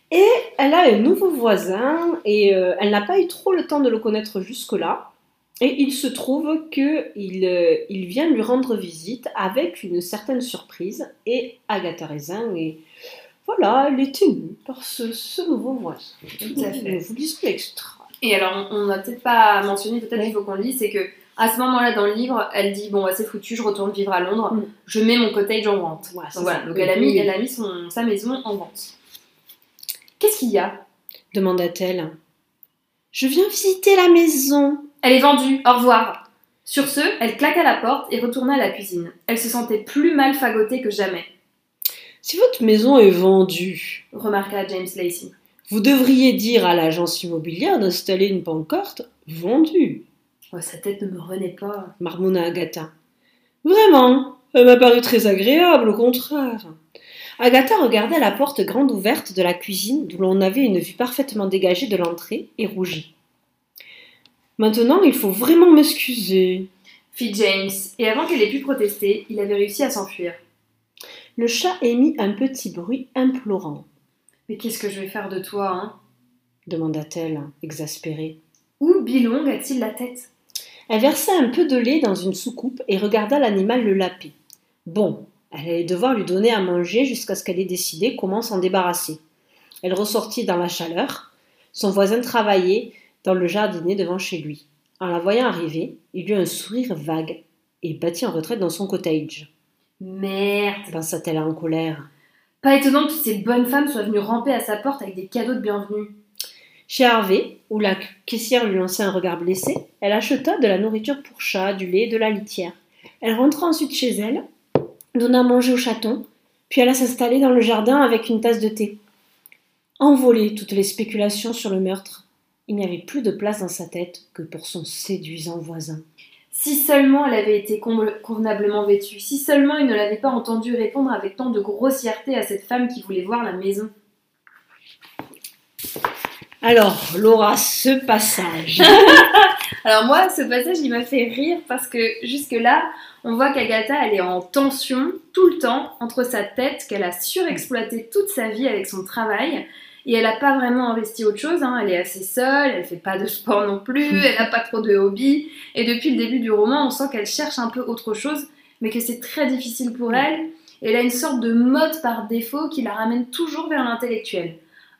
Et elle a un nouveau voisin, et euh, elle n'a pas eu trop le temps de le connaître jusque-là. Et il se trouve qu'il euh, il vient lui rendre visite avec une certaine surprise. Et Agatha Raisin, et voilà, elle est émue par ce, ce nouveau voisin. Tout à fait. Vous dis l'extra. Et alors, on n'a peut-être pas mentionné, peut-être qu'il faut qu'on le dise, c'est que à ce moment-là dans le livre, elle dit bon, bah, c'est foutu, je retourne vivre à Londres, Mm. je mets mon cottage en vente. Ouais, Donc voilà, donc elle a mis, elle a mis son, sa maison en vente. Qu'est-ce qu'il y a? demanda-t-elle. Je viens visiter la maison. Elle est vendue, au revoir. Sur ce, elle claqua la porte et retourna à la cuisine. Elle se sentait plus mal fagotée que jamais, Si votre maison est vendue, remarqua James Lacey. Vous devriez dire à l'agence immobilière d'installer une pancarte vendue, Oh, sa tête ne me renaît pas. marmonna Agatha. Vraiment, elle m'a paru très agréable, au contraire. Agatha regardait la porte grande ouverte de la cuisine d'où l'on avait une vue parfaitement dégagée de l'entrée et rougit. Maintenant, il faut vraiment m'excuser. Fit James, et avant qu'elle ait pu protester, il avait réussi à s'enfuir. Le chat émit un petit bruit implorant, Mais qu'est-ce que je vais faire de toi, hein? demanda-t-elle, exaspérée. Où Bilong a-t-il la tête? Elle versa un peu de lait dans une soucoupe et regarda l'animal le laper. Bon, elle allait devoir lui donner à manger jusqu'à ce qu'elle ait décidé comment s'en débarrasser. Elle ressortit dans la chaleur. Son voisin travaillait dans le jardinet devant chez lui. En la voyant arriver, il eut un sourire vague et battit en retraite dans son cottage. Merde Pensa-t-elle en colère. Pas étonnant que toutes ces bonnes femmes soient venues ramper à sa porte avec des cadeaux de bienvenue. Chez Harvey, où la caissière lui lançait un regard blessé, elle acheta de la nourriture pour chat, du lait et de la litière. Elle rentra ensuite chez elle, donna à manger au chaton, puis alla s'installer dans le jardin avec une tasse de thé. Envolées toutes les spéculations sur le meurtre, il n'y avait plus de place dans sa tête que pour son séduisant voisin. Si seulement elle avait été convenablement vêtue, si seulement il ne l'avait pas entendu répondre avec tant de grossièreté à cette femme qui voulait voir la maison. Alors, Laura, ce passage. Alors moi, ce passage, il m'a fait rire parce que jusque-là, on voit qu'Agatha, elle est en tension tout le temps entre sa tête qu'elle a surexploité toute sa vie avec son travail et elle n'a pas vraiment investi autre chose. hein. Elle est assez seule, elle fait pas de sport non plus, elle n'a pas trop de hobbies et depuis le début du roman, on sent qu'elle cherche un peu autre chose, mais que c'est très difficile pour elle. Et elle a une sorte de mode par défaut qui la ramène toujours vers l'intellectuel.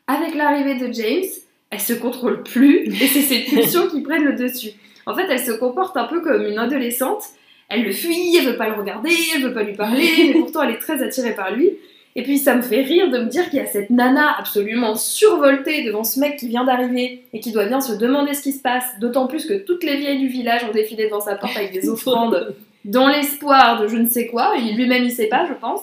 Avec l'arrivée de James, elle se contrôle plus et c'est ses pulsions qui prennent le dessus. En fait, elle se comporte un peu comme une adolescente. Elle le fuit, elle veut pas le regarder, elle veut pas lui parler, mais pourtant elle est très attirée par lui. Et puis ça me fait rire de me dire qu'il y a cette nana absolument survoltée devant ce mec qui vient d'arriver et qui doit bien se demander ce qui se passe, d'autant plus que toutes les vieilles du village ont défilé devant sa porte avec des offrandes dans l'espoir de je ne sais quoi, et lui-même il sait pas, je pense.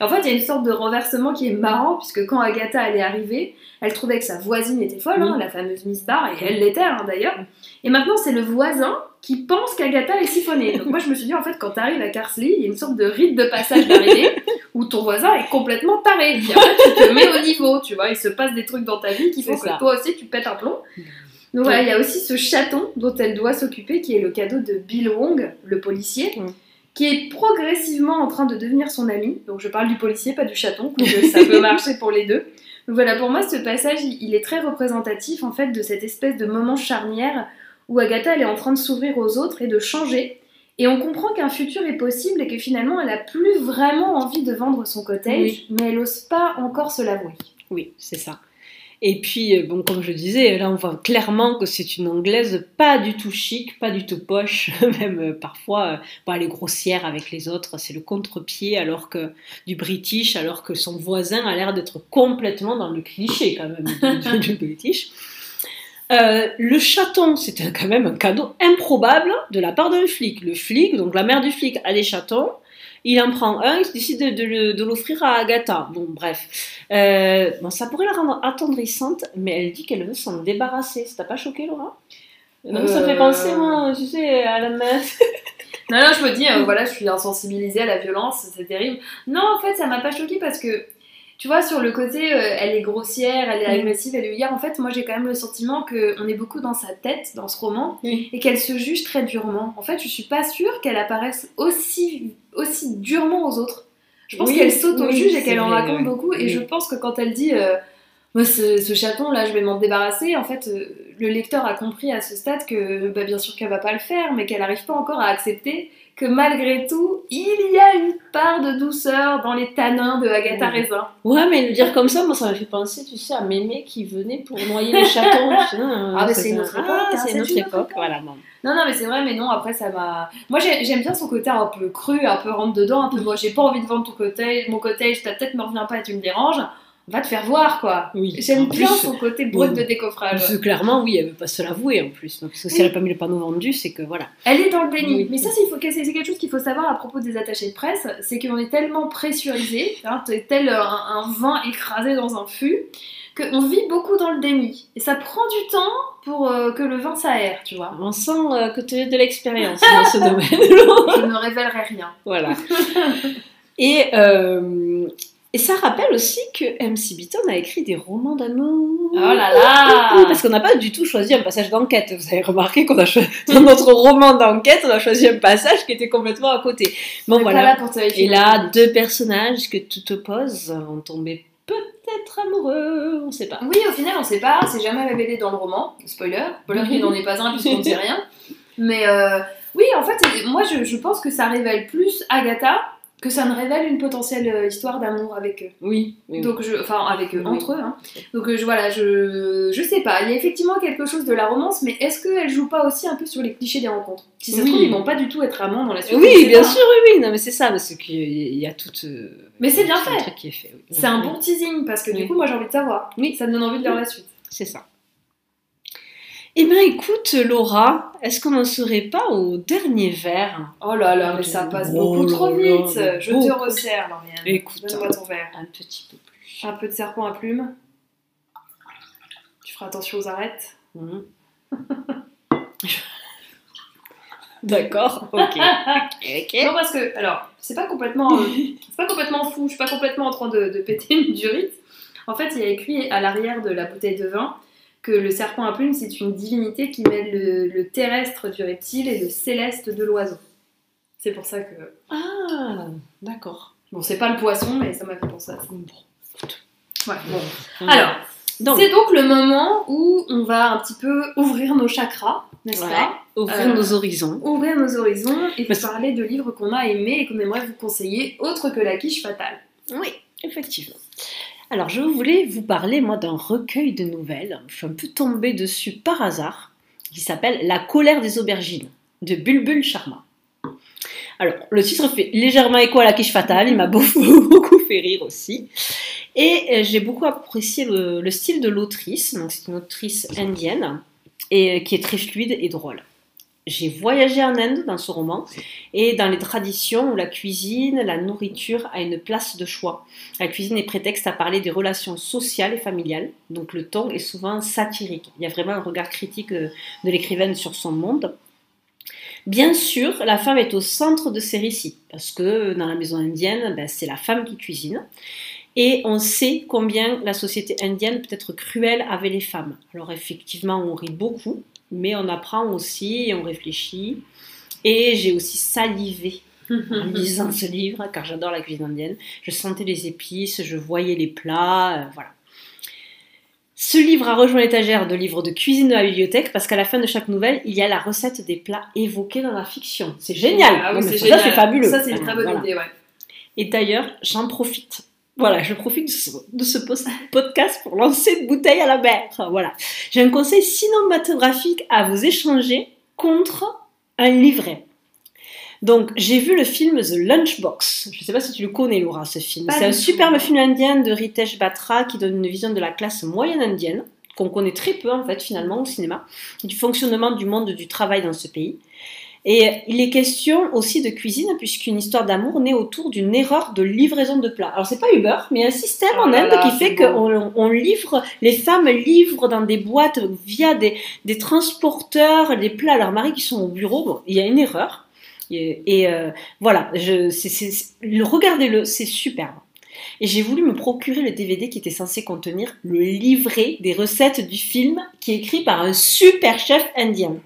Et en fait, il y a une sorte de renversement qui est marrant, puisque quand Agatha elle est arrivée, elle trouvait que sa voisine était folle, hein, la fameuse Miss Barr, et elle l'était hein, d'ailleurs. Et maintenant, c'est le voisin qui pense qu'Agatha est siphonnée. Donc moi, je me suis dit, en fait, quand t'arrives à Carsley, il y a une sorte de rite de passage d'arrivée où ton voisin est complètement taré. Et en fait, tu te mets au niveau, tu vois, il se passe des trucs dans ta vie qui font que toi aussi, tu pètes un plomb. Donc voilà, il y a aussi ce chaton dont elle doit s'occuper, qui est le cadeau de Bill Wong, le policier, Mm. Qui est progressivement en train de devenir son ami. Donc je parle du policier, pas du chaton, donc ça peut marcher pour les deux. Donc voilà, pour moi, ce passage, il est très représentatif en fait de cette espèce de moment charnière où Agatha elle est en train de s'ouvrir aux autres et de changer. Et on comprend qu'un futur est possible et que finalement elle a plus vraiment envie de vendre son cottage, Oui. mais elle ose pas encore se l'avouer. Oui, c'est ça. Et puis, euh, bon, comme je disais, là, on voit clairement que c'est une anglaise pas du tout chic, pas du tout poche, même euh, parfois, euh, bon, elle est grossière avec les autres, c'est le contre-pied alors que du british, alors que son voisin a l'air d'être complètement dans le cliché quand même du, british. Euh, le chaton, un- quand même un cadeau improbable de la part d'un flic. Le flic, donc la mère du flic, a des chatons. Il en prend un, il décide de, de le- de l'offrir à Agatha. Bon, bref. Euh, bon, ça pourrait la rendre attendrissante, mais elle dit qu'elle veut s'en débarrasser. Ça t'a pas choqué, Laura? Non, ça fait penser, moi, tu sais, à la main. non, non, je me dis, euh, voilà, je suis insensibilisée à la violence, c'est terrible. Non, en fait, ça m'a pas choqué parce que, tu vois, sur le côté, euh, elle est grossière, elle est Mm. agressive, elle est vulgaire. En fait, moi, j'ai quand même le sentiment qu'on est beaucoup dans sa tête, dans ce roman, Oui. et qu'elle se juge très durement. En fait, je suis pas sûre qu'elle apparaisse aussi, aussi durement aux autres. Je pense Oui, qu'elle s'auto-juge oui, et qu'elle en raconte beaucoup. Et je pense que quand elle dit euh, Moi, ce, ce chaton là, je vais m'en débarrasser, en fait, euh, le lecteur a compris à ce stade que bah, bien sûr qu'elle va pas le faire, mais qu'elle n'arrive pas encore à accepter que malgré tout, il y a une part de douceur dans les tanins de Agatha Oui. Raisin. Ouais, mais le dire comme ça, moi, ça m'a fait penser, tu sais, à Mémé qui venait pour noyer les chatons. Sais, Ah, mais c'est une autre ah, époque, hein, c'est une autre autre époque, voilà. Non, non, mais c'est vrai, mais non, après ça m'a. Moi j'ai- j'aime bien son côté un peu cru, un peu rentre dedans, un peu moi j'ai pas envie de vendre ton côté, mon côté, ta tête me revient pas et tu me déranges, va te faire voir quoi. Oui. J'aime En bien son côté brut oui. de décoffrage. Parce que clairement, oui, elle veut pas se l'avouer en plus. Parce que si elle n'a pas mis le panneau vendu, c'est que voilà. Elle est dans le déni. Mais ça, c'est quelque chose qu'il faut savoir à propos des attachés de presse, c'est qu'on est tellement pressurisé, hein, t'es tel un, un vin écrasé dans un fût, qu'on vit beaucoup dans le déni. Et ça prend du temps pour euh, que le vin s'aère, tu vois. On sent euh, que tu as de l'expérience dans ce domaine. Je ne révélerai rien. voilà. Et, euh, et ça rappelle aussi que MC Beaton a écrit des romans d'amour. Oh là là parce qu'on n'a pas du tout choisi un passage d'enquête. Vous avez remarqué qu'on a choisi, dans notre roman d'enquête, on a choisi un passage qui était complètement à côté. Bon, voilà. Et là, deux personnages que tu te poses vont tomber peut-être amoureux, on sait pas. Oui, au final, on sait pas, c'est jamais révélé dans le roman. Spoiler, spoiler Mhm. qu'il n'en est pas un puisqu'on ne sait rien. Mais euh, oui, en fait, moi je, je pense que ça révèle plus Agatha que ça ne révèle une potentielle euh, histoire d'amour avec eux. Oui, oui, Donc je, enfin avec eux, Oui. entre eux. Hein. Donc euh, je, voilà, je, je sais pas. Il y a effectivement quelque chose de la romance, mais est-ce qu'elle joue pas aussi un peu sur les clichés des rencontres? Si ça se Oui. trouve, ils vont pas du tout être amants dans la suite. Oui, bien pas. sûr, oui, oui. Non, mais c'est ça, parce qu'il y a tout. euh, Mais c'est bien fait. C'est un bon teasing parce que du coup, moi j'ai envie de savoir. Oui. Ça me donne envie de lire la suite. C'est ça. Eh bien, écoute, Laura, est-ce qu'on n'en serait pas au dernier verre? Oh là là, mais ça passe Oh beaucoup là trop là, vite. Je te resserre, Lauriane. Écoute, Donne-moi ton verre. un petit peu plus. Un peu de serpent à plumes. Tu feras attention aux arêtes. Mhm. D'accord, ok. Non, parce que, alors, c'est pas complètement, euh, c'est pas complètement fou. Je suis pas complètement en train de, de péter une durite. En fait, il y a écrit à l'arrière de la bouteille de vin que le serpent à plumes, c'est une divinité qui mêle le, le terrestre du reptile et le céleste de l'oiseau. C'est pour ça que. Ah, d'accord. Bon, c'est pas le poisson, mais ça m'a fait penser à ça. Bon. Ouais, bon. Alors, c'est donc le moment où on va un petit peu ouvrir nos chakras, n'est-ce Ouais. pas ouvrir Euh, nos horizons. Ouvrir nos horizons et vous parler de livres qu'on a aimés et qu'on aimerait vous conseiller, autre que La quiche fatale. Oui, effectivement. Alors, je voulais vous parler, moi, d'un recueil de nouvelles. Je suis un peu tombée dessus par hasard, qui s'appelle La colère des aubergines, de Bulbul Sharma. Alors, le titre fait légèrement écho à la quiche fatale, il m'a beaucoup, fait rire aussi. Et euh, j'ai beaucoup apprécié le, le style de l'autrice, donc c'est une autrice indienne, et euh, qui est très fluide et drôle. J'ai voyagé en Inde dans ce roman, et dans les traditions où la cuisine, la nourriture a une place de choix. La cuisine est prétexte à parler des relations sociales et familiales, donc le ton est souvent satirique. Il y a vraiment un regard critique euh, de l'écrivaine sur son monde. Bien sûr, la femme est au centre de ces récits, parce que dans la maison indienne, ben, c'est la femme qui cuisine. Et on sait combien la société indienne peut être cruelle avec les femmes. Alors effectivement, on rit beaucoup, mais on apprend aussi et on réfléchit. Et j'ai aussi salivé en lisant ce livre, car j'adore la cuisine indienne. Je sentais les épices, je voyais les plats, euh, voilà. Ce livre a rejoint l'étagère de livres de cuisine de la bibliothèque parce qu'à la fin de chaque nouvelle, il y a la recette des plats évoqués dans la fiction. C'est génial. Ah oui, Non, mais c'est ça, génial. c'est fabuleux. Ça, c'est une très bonne Voilà. idée, ouais. Et d'ailleurs, j'en profite. Voilà, je profite de ce, podcast pour lancer une bouteille à la mer. Voilà. J'ai un conseil cinématographique à vous échanger contre un livret. Donc, j'ai vu le film The Lunchbox. Je ne sais pas si tu le connais, Laura, ce film. C'est un superbe film indien de Ritesh Batra qui donne une vision de la classe moyenne indienne, qu'on connaît très peu, en fait, finalement, au cinéma, et du fonctionnement du monde du travail dans ce pays. Et il est question aussi de cuisine, puisqu'une histoire d'amour naît autour d'une erreur de livraison de plats. Alors, c'est pas Uber, mais un système Oh en là Inde là, qui fait qu'on on livre, les femmes livrent dans des boîtes via des, des transporteurs des plats à leur mari qui sont au bureau. Bon, il y a une erreur. Et, et, euh, voilà, regardez-le, c'est superbe. Et j'ai voulu me procurer le DVD qui était censé contenir le livret des recettes du film qui est écrit par un super chef indien.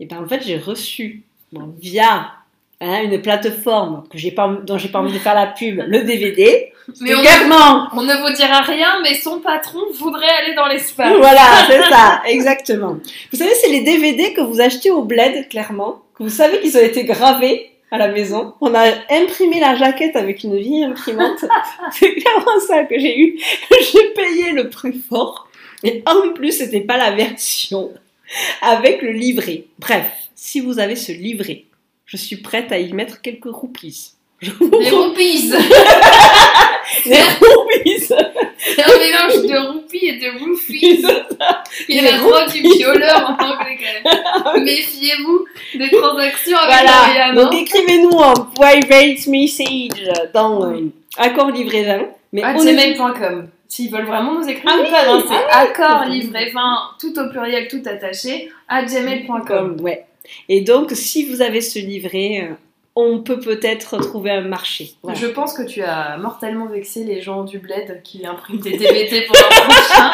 Et ben en fait, j'ai reçu bon, via hein, une plateforme que j'ai pas, dont j'ai pas envie de faire la pub, le DVD. Mais on, Également, on ne vous dira rien, mais son patron voudrait aller dans l'espace. Voilà, c'est ça, exactement. Vous savez, c'est les DVD que vous achetez au bled, clairement, que vous savez qu'ils ont été gravés à la maison. On a imprimé la jaquette avec une vieille imprimante. c'est clairement ça que j'ai eu. J'ai payé le prix fort. Et en plus, c'était pas la version avec le livret. Bref, si vous avez ce livret, je suis prête à y mettre quelques roupies. Des roupies Des roupies C'est un mélange de roupies et de roofies. Il y Des a la drogue du violeur en anglais quand même. Méfiez-vous des transactions avec Voilà, donc écrivez-nous en private message dans euh, accord livré 20. Mais on est-. S'ils veulent vraiment nous écrire, Ah oui, peuvent, hein. ah c'est accord livré 20, tout au pluriel, tout attaché, à gmail.com. ouais. Et donc si vous avez ce livret, euh, on peut peut-être trouver un marché. Voilà. Je pense que tu as mortellement vexé les gens du bled qui impriment des DVD pour leur prochain,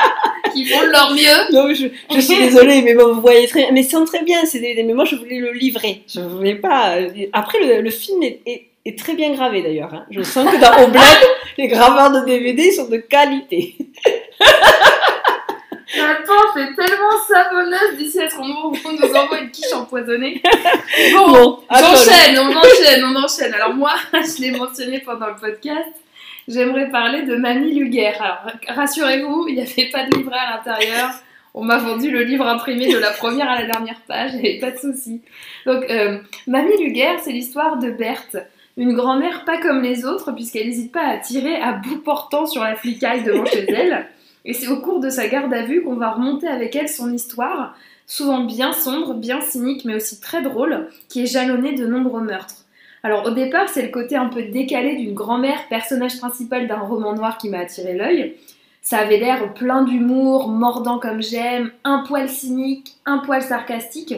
qui font de leur mieux. Non, mais je, je suis désolée, mais bon, vous voyez très, mais c'est très bien, c'est des, mais moi je voulais le livrer. Je voulais pas. euh, Après, le, le film est, est- est très bien gravé d'ailleurs. hein. Je sens que dans bled, les graveurs de DVD sont de qualité. Attends, c'est tellement savonneuse d'ici à ce qu'on nous, on nous envoie une quiche empoisonnée. Bon, Bon, j'enchaîne, on enchaîne, on enchaîne. Alors moi, je l'ai mentionné pendant le podcast, j'aimerais parler de Mamie Luguerre. Alors rassurez-vous, il n'y avait pas de livret à l'intérieur. On m'a vendu le livre imprimé de la première à la dernière page, il n'y avait pas de souci. Donc, euh, Mamie Luguerre, c'est l'histoire de Berthe, une grand-mère pas comme les autres, puisqu'elle n'hésite pas à tirer à bout portant sur la flicaille devant chez elle. Et c'est au cours de sa garde à vue qu'on va remonter avec elle son histoire, souvent bien sombre, bien cynique, mais aussi très drôle, qui est jalonnée de nombreux meurtres. Alors au départ, c'est le côté un peu décalé d'une grand-mère, personnage principal d'un roman noir qui m'a attiré l'œil. Ça avait l'air plein d'humour, mordant comme j'aime, un poil cynique, un poil sarcastique.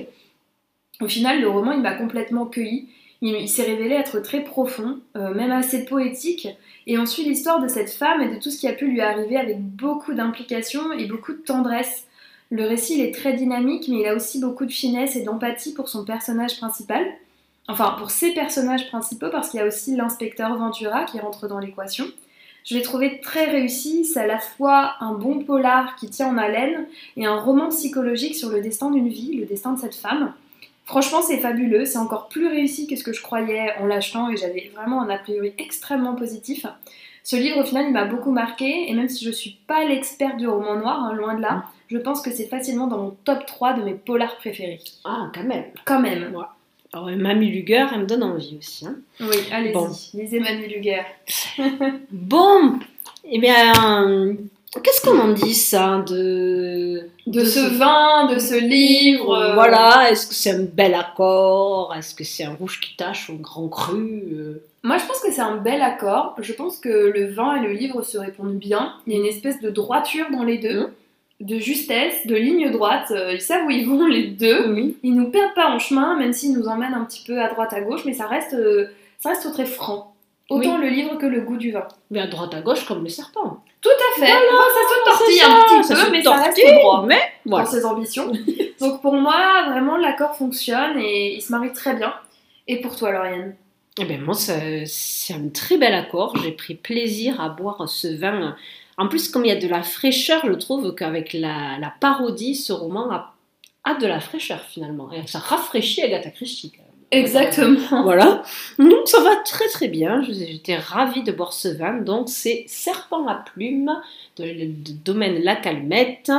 Au final, le roman, il m'a complètement cueilli. Il, s'est révélé être très profond, euh, même assez poétique. Et on suit l'histoire de cette femme et de tout ce qui a pu lui arriver avec beaucoup d'implication et beaucoup de tendresse. Le récit est très dynamique, mais il a aussi beaucoup de finesse et d'empathie pour son personnage principal. Enfin, pour ses personnages principaux, parce qu'il y a aussi l'inspecteur Ventura qui rentre dans l'équation. Je l'ai trouvé très réussi, c'est à la fois un bon polar qui tient en haleine et un roman psychologique sur le destin d'une vie, le destin de cette femme. Franchement, c'est fabuleux, c'est encore plus réussi que ce que je croyais en l'achetant et j'avais vraiment un a priori extrêmement positif. Ce livre, au final, il m'a beaucoup marqué et même si je suis pas l'experte du roman noir, hein, loin de là, je pense que c'est facilement dans mon top 3 de mes polars préférés. Ah, quand même. Quand même. Alors, Mamie Luger, elle me donne envie aussi. hein. Oui, allez-y, Bon. lisez Mamie Luguerre. Bon, eh bien, qu'est-ce qu'on en dit ça de De ce vin, de ce livre. euh, Voilà, est-ce que c'est un bel accord? Est-ce que c'est un rouge qui tache ou un grand cru Euh, Moi, je pense que c'est un bel accord. Je pense que le vin et le livre se répondent bien. Il y a une espèce de droiture dans les deux, Mhm. de justesse, de ligne droite. Euh, Ils savent où ils vont les deux. Oui. Ils nous perdent pas en chemin, même s'ils nous emmènent un petit peu à droite à gauche, mais ça reste, ça reste très franc. Autant le livre que le goût du vin. Mais à droite à gauche comme le serpent. Tout à fait. Bon, ça se tortille un petit ça peu, mais ça reste droit Mais dans voilà. ses ambitions. Donc pour moi, vraiment, l'accord fonctionne et il se marie très bien. Et pour toi, Lauriane? Eh ben moi, c'est un très bel accord. J'ai pris plaisir à boire ce vin. En plus, comme il y a de la fraîcheur, je trouve qu'avec la, la parodie, ce roman a, a de la fraîcheur finalement. Et ça rafraîchit Agatha Christie. Exactement. Voilà. Donc ça va très très bien. J'étais ravie de boire ce vin. Donc c'est Serpent à plume de, de domaine La Calmette.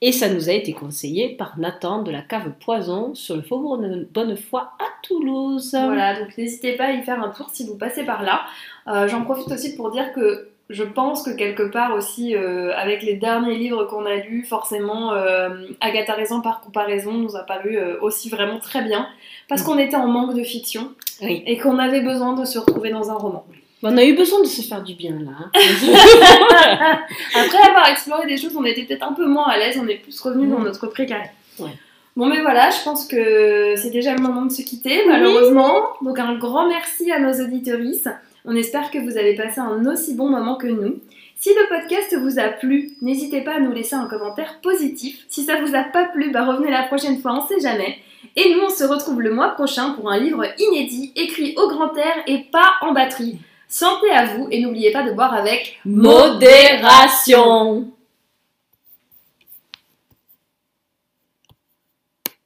Et ça nous a été conseillé par Nathan de la cave Poison sur le faubourg de Bonnefoy à Toulouse. Voilà, donc n'hésitez pas à y faire un tour si vous passez par là. Euh, J'en profite aussi pour dire que je pense que quelque part aussi, euh, avec les derniers livres qu'on a lus, forcément, euh, Agatha Raison par comparaison nous a paru euh, aussi vraiment très bien, parce qu'on était en manque de fiction Oui. et qu'on avait besoin de se retrouver dans un roman. On a eu besoin de se faire du bien là. hein. Après avoir exploré des choses, on était peut-être un peu moins à l'aise, on est plus revenu dans Mm. notre précarité. Ouais. Bon, mais voilà, je pense que c'est déjà le moment de se quitter, malheureusement. Donc, un grand merci à nos auditorices. On espère que vous avez passé un aussi bon moment que nous. Si le podcast vous a plu, n'hésitez pas à nous laisser un commentaire positif. Si ça vous a pas plu, bah revenez la prochaine fois, on sait jamais. Et nous, on se retrouve le mois prochain pour un livre inédit, écrit au grand air et pas en batterie. Santé à vous et n'oubliez pas de boire avec Modération